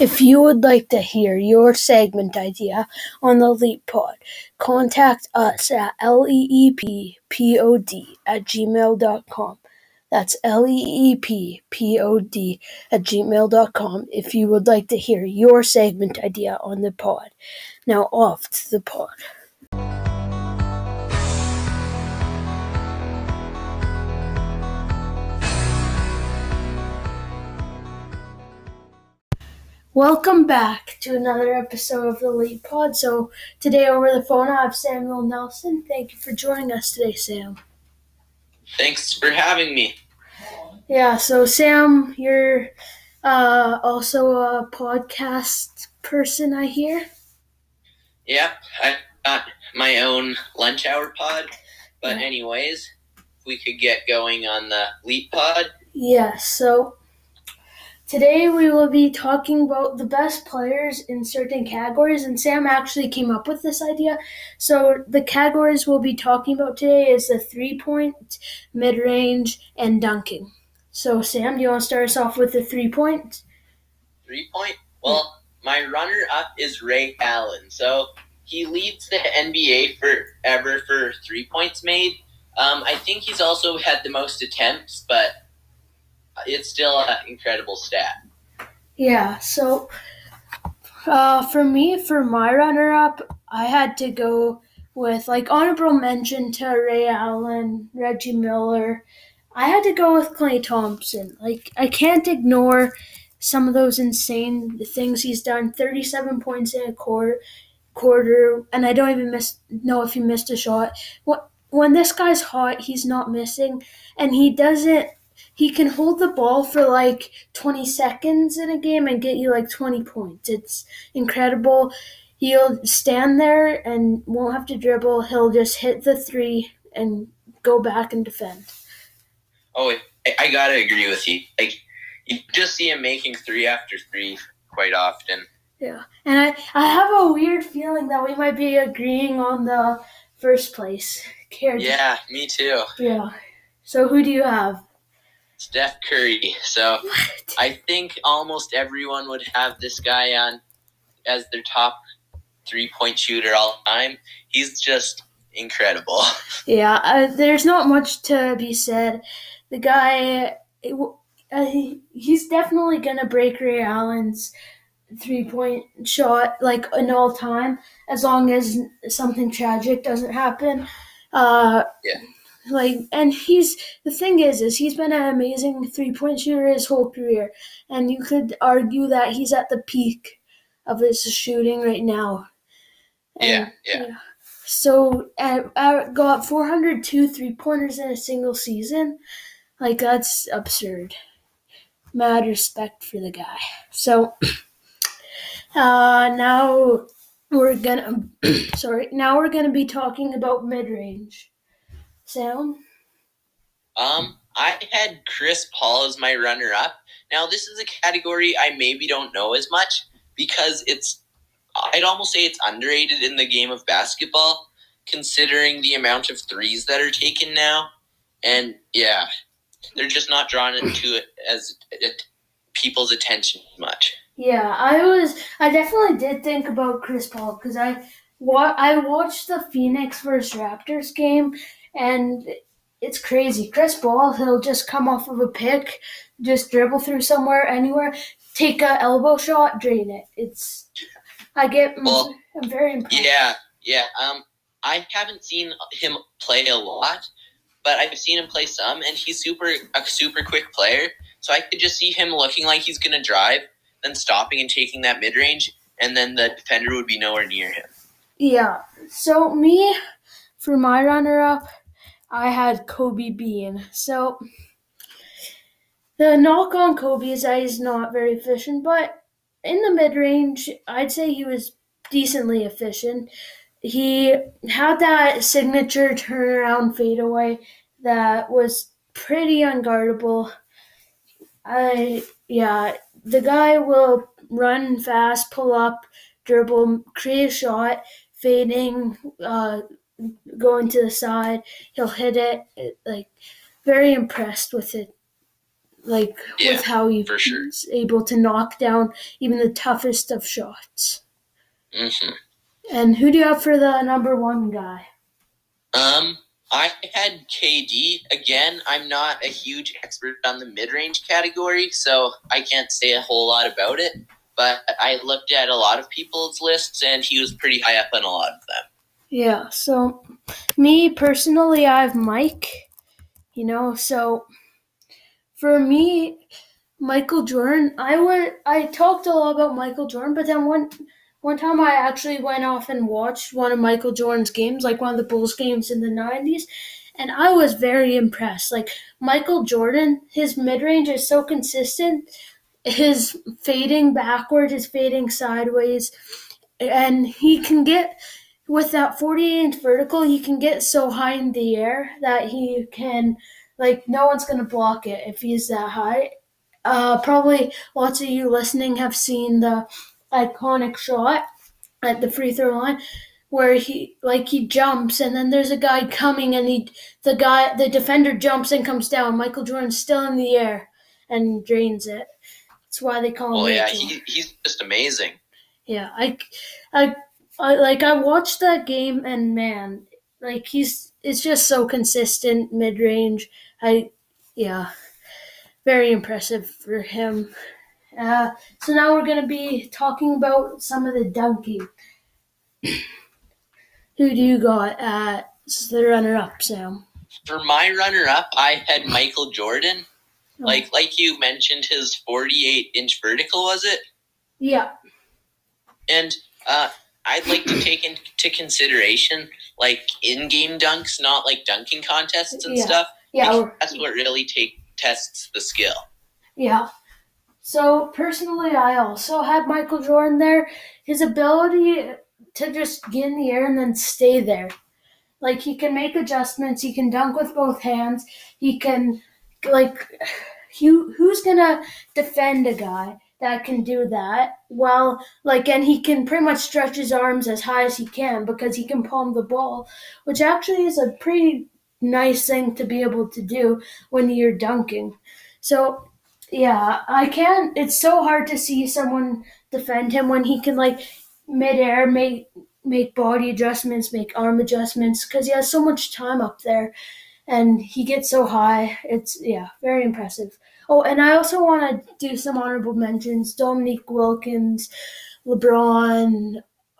If you would like to hear your segment idea on the Leap Pod, contact us at leeppod at gmail.com. That's leeppod at gmail.com if you would like to hear your segment idea on the pod. Now off to the pod. Welcome back to another episode of the Leap Pod. So today over the phone I have Samuel Nelson. Thank you for joining us today, Sam. Thanks for having me. Yeah, so Sam, you're uh, also a podcast person, I hear. Yep, I got my own lunch hour pod. But Yeah. anyways, we could get going on the Leap Pod. Yeah, so today we will be talking about the best players in certain categories, and Sam actually came up with this idea. So the categories we'll be talking about today is the three point, mid range, and dunking. So Sam, do you want to start us off with the three point? Three point. Well, my runner up is Ray Allen. So he leads the NBA forever for three points made. Um, I think he's also had the most attempts, but it's still an incredible stat. Yeah, so uh, for me, for my runner up, I had to go with like honorable mention to Ray Allen, Reggie Miller. I had to go with Klay Thompson. Like, I can't ignore some of those insane things he's done 37 points in a quarter, quarter and I don't even miss, know if he missed a shot. When, when this guy's hot, he's not missing, and he doesn't he can hold the ball for like 20 seconds in a game and get you like 20 points. It's incredible. He'll stand there and won't have to dribble. He'll just hit the three and go back and defend. Oh, I, I gotta agree with you. Like, you just see him making three after three quite often. Yeah. And I, I have a weird feeling that we might be agreeing on the first place. Care- Yeah, me too. Yeah. So who do you have? Steph Curry. So What? I think almost everyone would have this guy on as their top three point shooter all time. He's just incredible. Yeah, uh, there's not much to be said. The guy, it uh, he, he's definitely gonna break Ray Allen's three point shot like in all time, as long as something tragic doesn't happen. Uh, Yeah. Like, and he's the thing is, is he's been an amazing three point shooter his whole career, and you could argue that he's at the peak of his shooting right now. Yeah, And- yeah. so I, uh, got 402 three pointers in a single season. Like that's absurd. Mad respect for the guy. So uh, now we're gonna sorry. Now we're gonna be talking about mid range. Sam. Um, I had Chris Paul as my runner up. Now this is a category I maybe don't know as much because it's I'd almost say it's underrated in the game of basketball, considering the amount of threes that are taken now. And yeah, they're just not drawn into it as it, people's attention much. Yeah, I was. I definitely did think about Chris Paul because I wa- I watched the Phoenix versus Raptors game, and it's crazy. Chris Paul, he'll just come off of a pick, just dribble through somewhere, anywhere, take a elbow shot, drain it. It's. I get. Well, I'm very impressed. Yeah, yeah. Um, I haven't seen him play a lot, but I've seen him play some, and he's super a super quick player. So I could just see him looking like he's gonna drive, then stopping and taking that mid range, and then the defender would be nowhere near him. Yeah. So me, for my runner-up, I had Kobe Bean. So the knock on Kobe is that he's not very efficient, but in the mid-range, I'd say he was decently efficient. He had that signature turnaround fadeaway that was pretty unguardable. I yeah, the guy will run fast, pull up, dribble, create a shot, fading, uh, going to the side. He'll hit it. it like very impressed with it. like Yeah, with how he's sure. able to knock down even the toughest of shots. hmm And who do you have for the number one guy? Um, I had KD again. I'm not a huge expert on the mid-range category, so I can't say a whole lot about it. But I looked at a lot of people's lists, and he was pretty high up on a lot of them. Yeah, so me personally, I have Mike. You know, so for me, Michael Jordan, I went. I talked a lot about Michael Jordan, but then one one time I actually went off and watched one of Michael Jordan's games, like one of the Bulls games in the '90s, and I was very impressed. Like Michael Jordan, his mid range is so consistent. His fading backward, his fading sideways, and he can get with that 48 inch vertical, he can get so high in the air that he can, like, no one's going to block it if he's that high. Uh, probably lots of you listening have seen the iconic shot at the free throw line where he like he jumps and then there's a guy coming and he the guy the defender jumps and comes down michael jordan's still in the air and drains it that's why they call him Well, yeah, he, he's just amazing. Yeah, I, I, I like I watched that game and man, like he's it's just so consistent mid range. I, yeah, very impressive for him. Uh, so now we're gonna be talking about some of the dunking. Who do you got at the runner up, Sam? For my runner-up, I had Michael Jordan. Like like you mentioned, his 48 inch vertical was it? Yeah, And uh, I'd like to take into consideration like in-game dunks, not like dunking contests and Yeah. stuff. yeah, because we're- oh. that's what really take tests the skill. Yeah. So personally, I also had Michael Jordan there. His ability to just get in the air and then stay there. Like he can make adjustments. He can dunk with both hands. He can, like, who who's gonna defend a guy that can do that? Well, like, and he can pretty much stretch his arms as high as he can because he can palm the ball, which actually is a pretty nice thing to be able to do when you're dunking. So yeah, I can't. It's so hard to see someone defend him when he can like midair make make body adjustments, make arm adjustments because he has so much time up there, and he gets so high. It's yeah, very impressive. Oh, and I also want to do some honorable mentions: Dominique Wilkins, LeBron,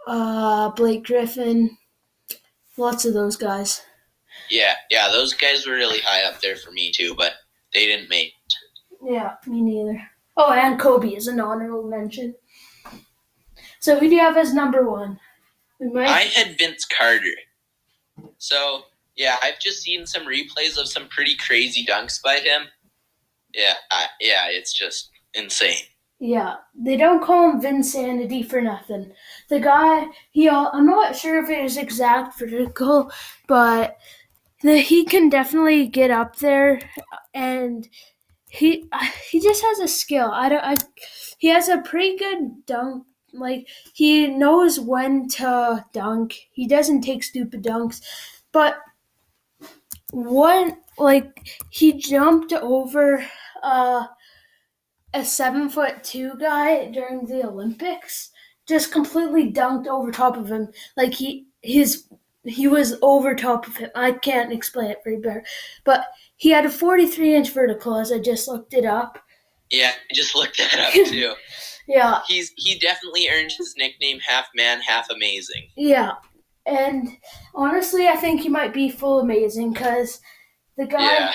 uh, Blake Griffin, lots of those guys. Yeah, yeah, those guys were really high up there for me too, but they didn't make. it. Yeah, me neither. Oh, and Kobe is an honorable mention. So who do you have as number one? Might. I had Vince Carter. So yeah, I've just seen some replays of some pretty crazy dunks by him. Yeah, I, yeah, it's just insane. yeah, they don't call him Vinsanity for nothing. The guy, he, uh, I'm not sure if it is exact vertical, but the, he can definitely get up there, and he uh, he just has a skill. I don't. I, he has a pretty good dunk. Like he knows when to dunk. He doesn't take stupid dunks, but one like he jumped over uh, a seven foot two guy during the Olympics. Just completely dunked over top of him. Like he his he was over top of him. I can't explain it very better, but he had a 43 inch vertical as I just looked it up. Yeah, I just looked that up too. Yeah, He's he definitely earned his nickname half man, half amazing. yeah. And honestly, I think he might be full amazing because the guy, Yeah,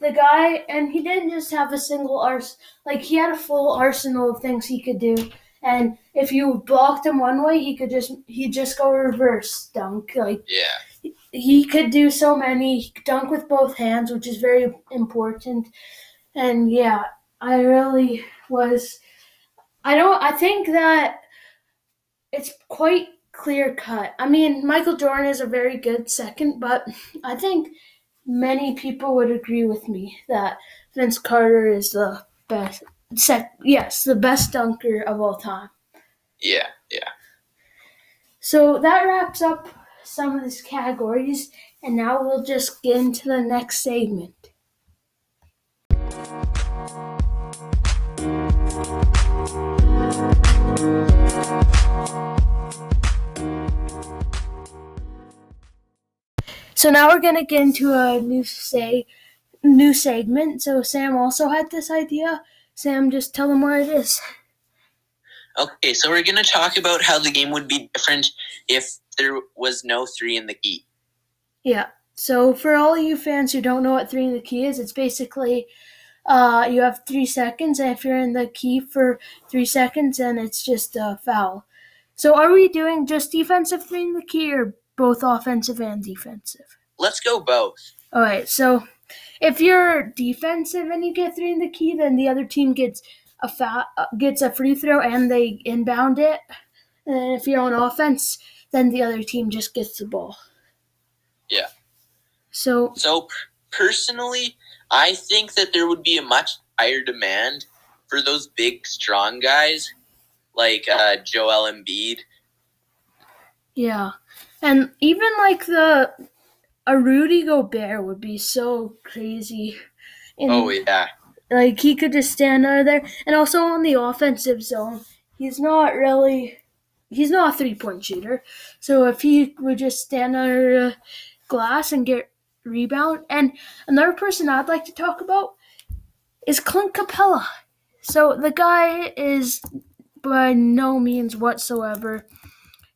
the guy, and he didn't just have a single ars. Like he had a full arsenal of things he could do. And if you blocked him one way, he could just he just go reverse dunk. Like yeah, he could do so many. He dunk with both hands, which is very important. And yeah, I really was. I don't. I think that it's quite clear cut. I mean, Michael Jordan is a very good second, but I think many people would agree with me that Vince Carter is the best sec- yes, the best dunker of all time. Yeah, yeah. So that wraps up some of these categories and now we'll just get into the next segment. So now we're gonna get into a new say new segment. So Sam also had this idea. Sam, just tell them what it is. Okay, so we're going to talk about how the game would be different if there was no three in the key. Yeah. So for all you fans who don't know what three in the key is, it's basically uh, you have three seconds, and if you're in the key for three seconds, then it's just a foul. So are we doing just defensive three in the key, or both offensive and defensive? Let's go both. All right. So if you're defensive and you get three in the key, then the other team gets a foul, gets a free throw and they inbound it. And if you're on offense, then the other team just gets the ball. Yeah. So So personally, I think that there would be a much higher demand for those big, strong guys like uh, Joel Embiid. yeah, and even like the a Rudy Gobert would be so crazy. In, Oh yeah, Like he could just stand under there, and also on the offensive zone, he's not really, he's not a three point shooter. So if he would just stand under the glass and get rebound, and another person I'd like to talk about is Clint Capela. So the guy is by no means whatsoever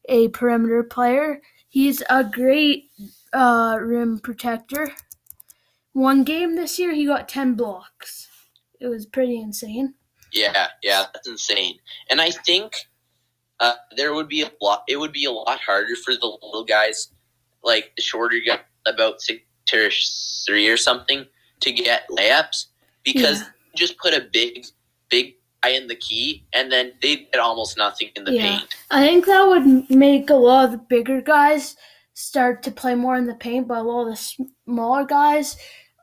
a perimeter player. He's a great uh, rim protector. One game this year, he got ten blocks. It was pretty insane. yeah, yeah. That's insane. And I think uh, there would be a lot. It would be a lot harder for the little guys, like the shorter guy, about six or three or something, to get layups because Yeah. just put a big, big in the key, and then they get almost nothing in the Yeah. paint. I think that would make a lot of the bigger guys start to play more in the paint, but a lot of the smaller guys,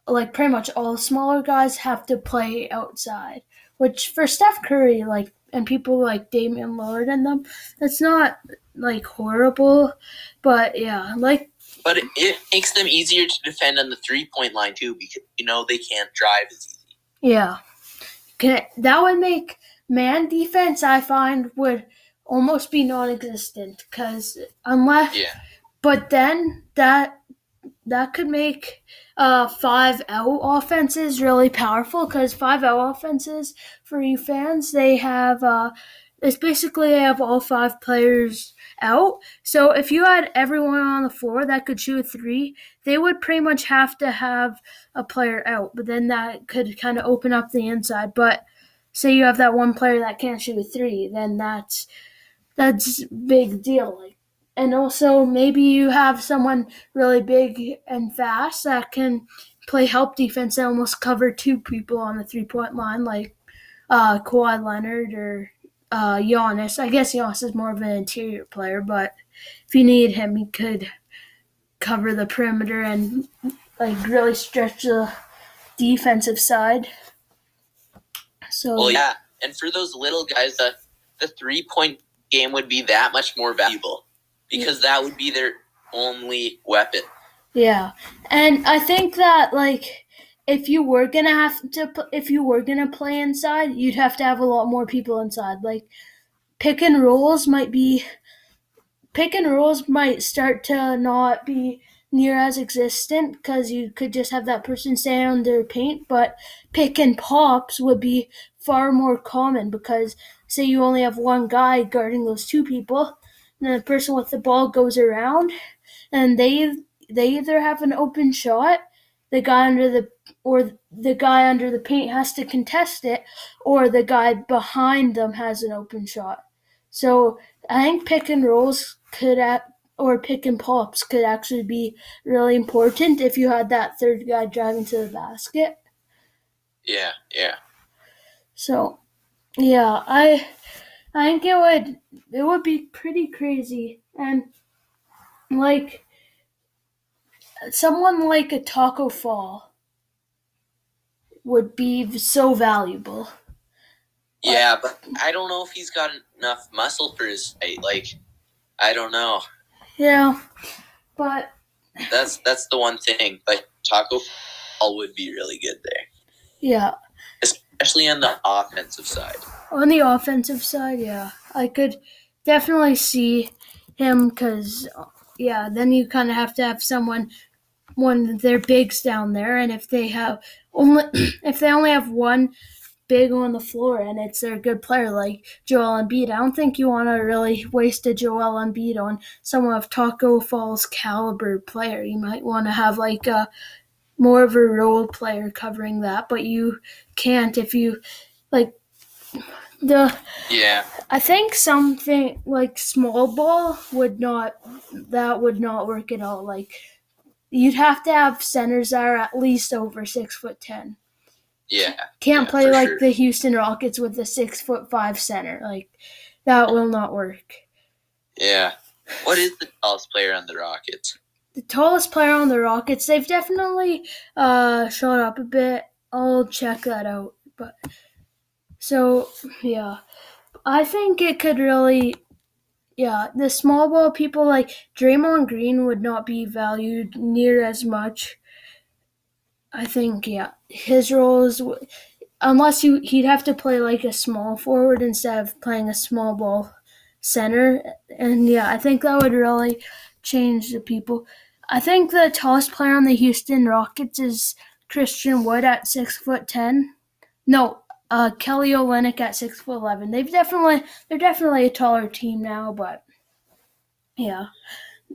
like pretty much all the smaller guys, have to play outside. Which for Steph Curry, like, and people like Damian Lillard and them, that's not like horrible, but yeah, like But it, it makes them easier to defend on the three point line too, because you know they can't drive as easy. Yeah. Can, that would make man defense, I find, would almost be non existent. Because unless. Yeah. But then that that could make uh, five out offenses really powerful because five out offenses for you fans they have uh, it's basically they have all five players out. So if you had everyone on the floor that could shoot a three, they would pretty much have to have a player out. But then that could kind of open up the inside. But say you have that one player that can't shoot a three, then that's that's big deal. Like and also maybe you have someone really big and fast that can play help defense and almost cover two people on the three point line, like uh, Kawhi Leonard or uh, Giannis. I guess Giannis is more of an interior player, but if you need him, he could cover the perimeter and like really stretch the defensive side. So Well, yeah, and for those little guys, the the three point game would be that much more valuable because that would be their only weapon. Yeah, and I think that like if you were gonna have to, if you were gonna play inside, you'd have to have a lot more people inside. Like pick and rolls might be, pick and rolls might start to not be near as existent because you could just have that person stay on their paint. But pick and pops would be far more common because say you only have one guy guarding those two people, and the person with the ball goes around, and they they either have an open shot, the guy under the or the guy under the paint has to contest it, or the guy behind them has an open shot. So I think pick and rolls could at or pick and pops could actually be really important if you had that third guy driving to the basket. Yeah, yeah, So yeah, I I think it would it would be pretty crazy and like someone like a Tacko Fall would be so valuable. yeah. But I don't know if he's got enough muscle for his. Like, I don't know. Yeah, but That's that's the one thing. But Tacko Fall would be really good there, yeah, especially on the offensive side. on the offensive side, yeah, I could definitely see him because yeah, then you kind of have to have someone when they're bigs down there, and if they have only if they only have one big on the floor and it's their good player like Joel Embiid. I don't think you want to really waste a Joel Embiid on someone of Tacko Fall's caliber player. You might want to have like a more of a role player covering that, but you can't if you like the Yeah. I think something like small ball would not that would not work at all. Like you'd have to have centers that are at least over six foot ten. Yeah. Can't Yeah, play like sure. the Houston Rockets with a six foot five center. Like that will not work. Yeah. What is the tallest player on the Rockets? The tallest player on the Rockets, they've definitely uh shot up a bit. I'll check that out. But so yeah. I think it could really yeah, the small ball people like Draymond Green would not be valued near as much. I think yeah, his roles unless you he'd have to play like a small forward instead of playing a small ball center and yeah, I think that would really change the people. I think the tallest player on the Houston Rockets is Christian Wood at six foot ten. No, uh, Kelly Olynyk at six foot eleven. They've definitely they're definitely a taller team now, but yeah,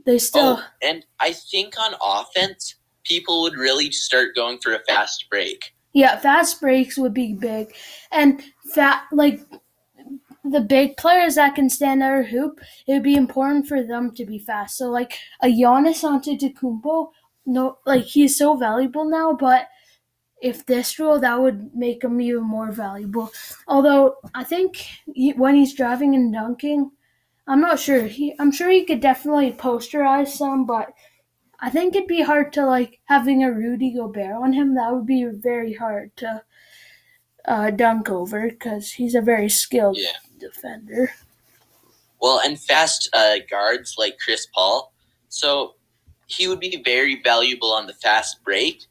they still. Oh, and I think on offense, people would really start going for a fast break. Yeah, fast breaks would be big, and fat like the big players that can stand out a hoop. It would be important for them to be fast. So like a Giannis Antetokounmpo, no, like he's so valuable now, but if this rule, that would make him even more valuable. Although I think he, when he's driving and dunking, I'm not sure. He, I'm sure he could definitely posterize some, but I think it'd be hard to like having a Rudy Gobert on him. That would be very hard to uh, dunk over because he's a very skilled Yeah. defender. Well, and fast uh, guards like Chris Paul. So he would be very valuable on the fast break,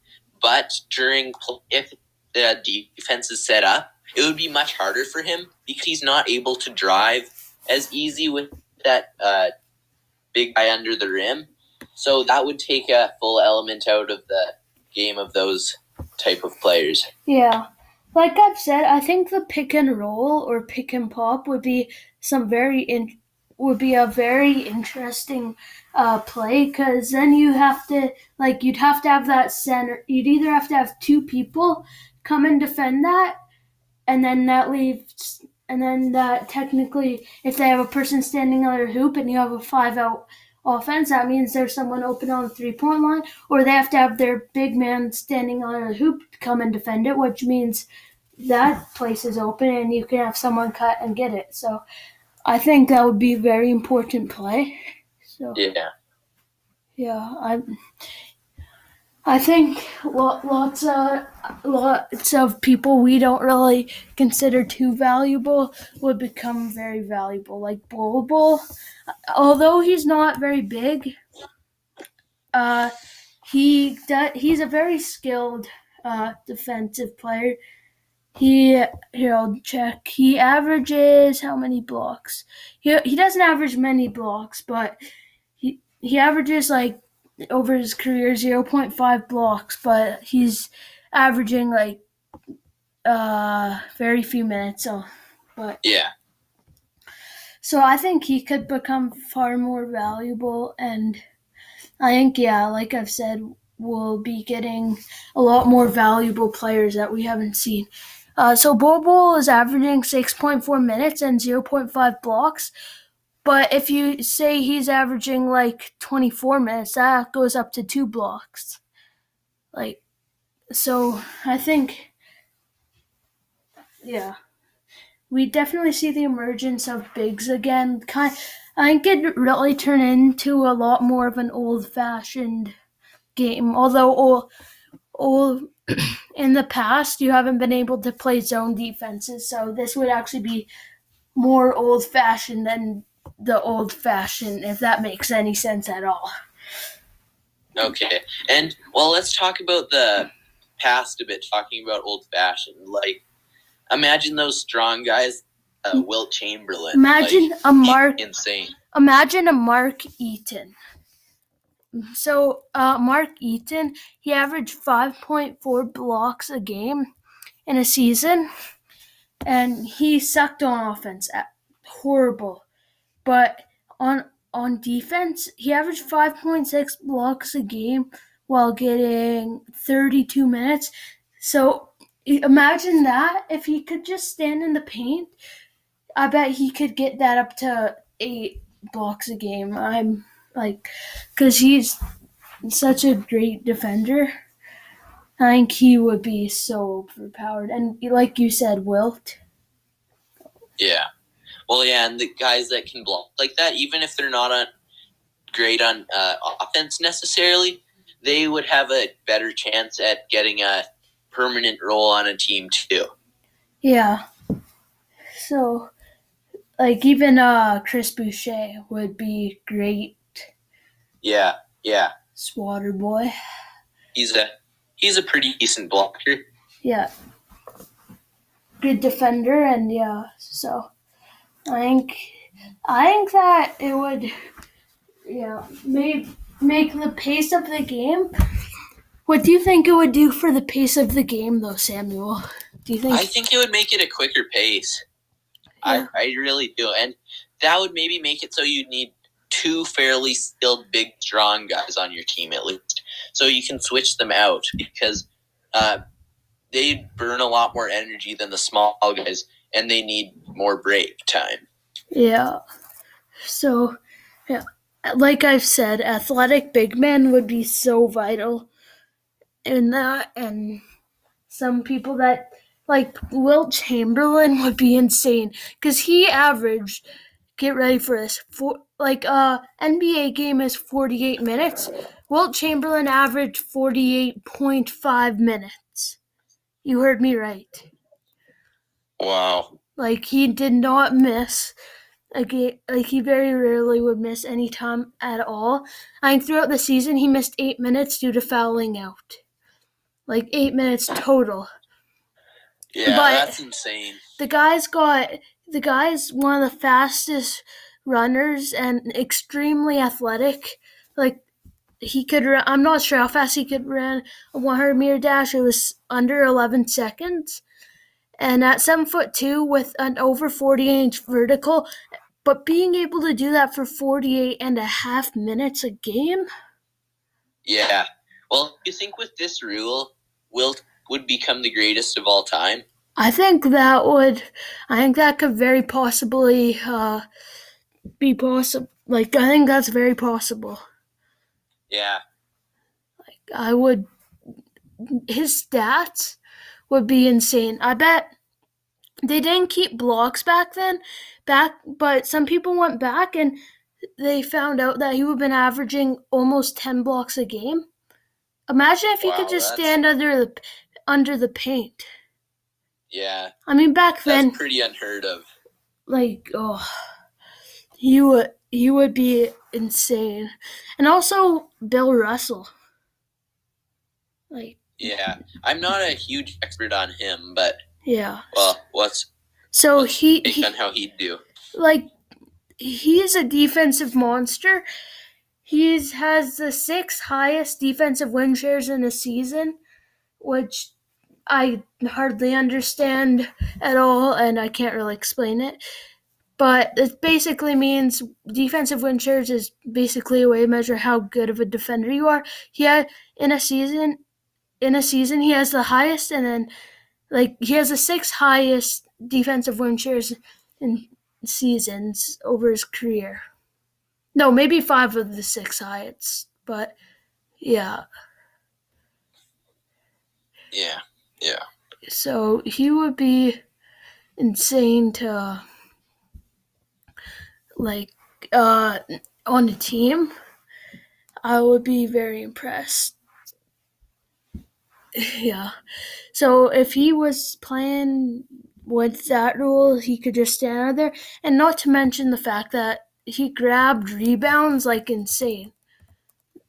but during if the defense is set up, it would be much harder for him because he's not able to drive as easy with that uh, big guy under the rim. So that would take a full element out of the game of those type of players. Yeah. Like I've said, I think the pick and roll or pick and pop would be some very in, would be a very interesting uh, play because then you have to like you'd have to have that center. You'd either have to have two people come and defend that, and then that leaves, and then that technically, if they have a person standing on a hoop and you have a five out offense, that means there's someone open on the three point line, or they have to have their big man standing on a hoop to come and defend it, which means that place is open and you can have someone cut and get it. So I think that would be very important play. So Yeah. yeah, I I think lo- lots of lots of people we don't really consider too valuable would become very valuable. Like Bol, although he's not very big, uh, he he's a very skilled uh, defensive player. He here I'll check. He averages how many blocks? He he doesn't average many blocks, but he averages like over his career 0.5 blocks, but he's averaging like uh very few minutes. So, but Yeah. so I think he could become far more valuable, and I think yeah, like I've said, we'll be getting a lot more valuable players that we haven't seen. Uh, so Bol Bol is averaging 6.4 minutes and 0.5 blocks. But if you say he's averaging like 24 minutes, that goes up to two blocks. Like, so I think, yeah, we definitely see the emergence of bigs again. Kind, I think it really turned into a lot more of an old-fashioned game. Although old, old in the past, you haven't been able to play zone defenses, so this would actually be more old-fashioned than the old fashioned, if that makes any sense at all. Okay. And well, let's talk about the past a bit. Talking about old fashioned, like imagine those strong guys, uh, Wilt Chamberlain. Imagine like, a Mark insane. imagine a Mark Eaton. so uh, Mark Eaton, he averaged 5.4 blocks a game in a season, and he sucked on offense. Horrible. But on on defense, he averaged 5.6 blocks a game while getting 32 minutes. So imagine that if he could just stand in the paint. I bet he could get that up to eight blocks a game. I'm like, because he's such a great defender. I think he would be so overpowered. And like you said, Wilt. Yeah. Well, yeah, and the guys that can block like that, even if they're not on great on uh, offense necessarily, they would have a better chance at getting a permanent role on a team too. Yeah. So, like even uh, Chris Boucher would be great. Yeah, yeah. Swatter boy. He's a he's a pretty decent blocker. Yeah. Good defender and yeah, so I think I think that it would yeah, make make the pace of the game. What do you think it would do for the pace of the game though, Samuel? Do you think I think it would make it a quicker pace. Yeah. I, I really do. And that would maybe make it so you'd need two fairly skilled, big, strong guys on your team at least. So you can switch them out because uh, they burn a lot more energy than the small guys and they need more break time. Yeah. So, yeah. Like I've said, athletic big men would be so vital in that, and some people that like Wilt Chamberlain would be insane because he averaged. Get ready for this. For like uh NBA game is 48 minutes. Wilt Chamberlain averaged 48.5 minutes. You heard me right. Wow. Like he did not miss a game. Like he very rarely would miss any time at all. I think throughout the season he missed eight minutes due to fouling out. Like eight minutes total. Yeah, but that's insane. The guy's got the guy's one of the fastest runners and extremely athletic. Like he could run, I'm not sure how fast he could run a 100 meter dash. It was under 11 seconds. And at seven foot two with an over 40 inch vertical, but being able to do that for 48 and a half minutes a game? Yeah. Well, you think with this rule, Wilt would become the greatest of all time? I think that would, I think that could very possibly uh, be possible. Like, I think that's very possible. Yeah. Like, I would, his stats would be insane. I bet they didn't keep blocks back then, back, but some people went back and they found out that he would have been averaging almost 10 blocks a game. Imagine if wow, you could just that's... stand under the under the paint. Yeah. I mean, back then, pretty unheard of. Like, oh, he would he would be insane, and also Bill Russell. Like. Yeah, I'm not a huge expert on him, but. Yeah. Well, what's. So what's he. he on how he'd do. Like, he's a defensive monster. He has the sixth highest defensive win shares in a season, which I hardly understand at all, and I can't really explain it. But it basically means defensive win shares is basically a way to measure how good of a defender you are. He had in a season, in a season he has the highest, and then like he has the sixth highest defensive win shares in seasons over his career. No, maybe five of the six highest, but yeah. Yeah. Yeah. So he would be insane to like uh on a team. I would be very impressed. Yeah. So if he was playing with that rule, he could just stand out there. And not to mention the fact that he grabbed rebounds like insane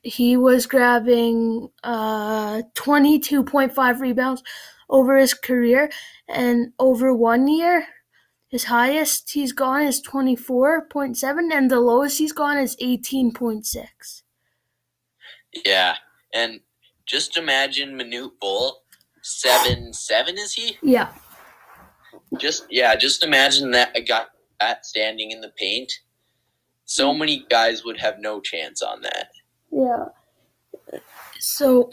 he was grabbing uh, 22.5 rebounds over his career and over one year his highest he's gone is 24.7 and the lowest he's gone is 18.6 Yeah, and just imagine Manute Bol, seven seven is he? Yeah. Just yeah, just imagine that a guy that standing in the paint. So many guys would have no chance on that. Yeah. So,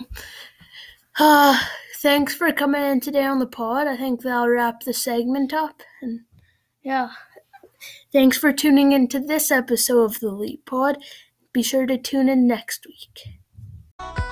uh, thanks for coming in today on the pod. I think that'll wrap the segment up. And yeah, thanks for tuning in to this episode of the Leap Pod. Be sure to tune in next week.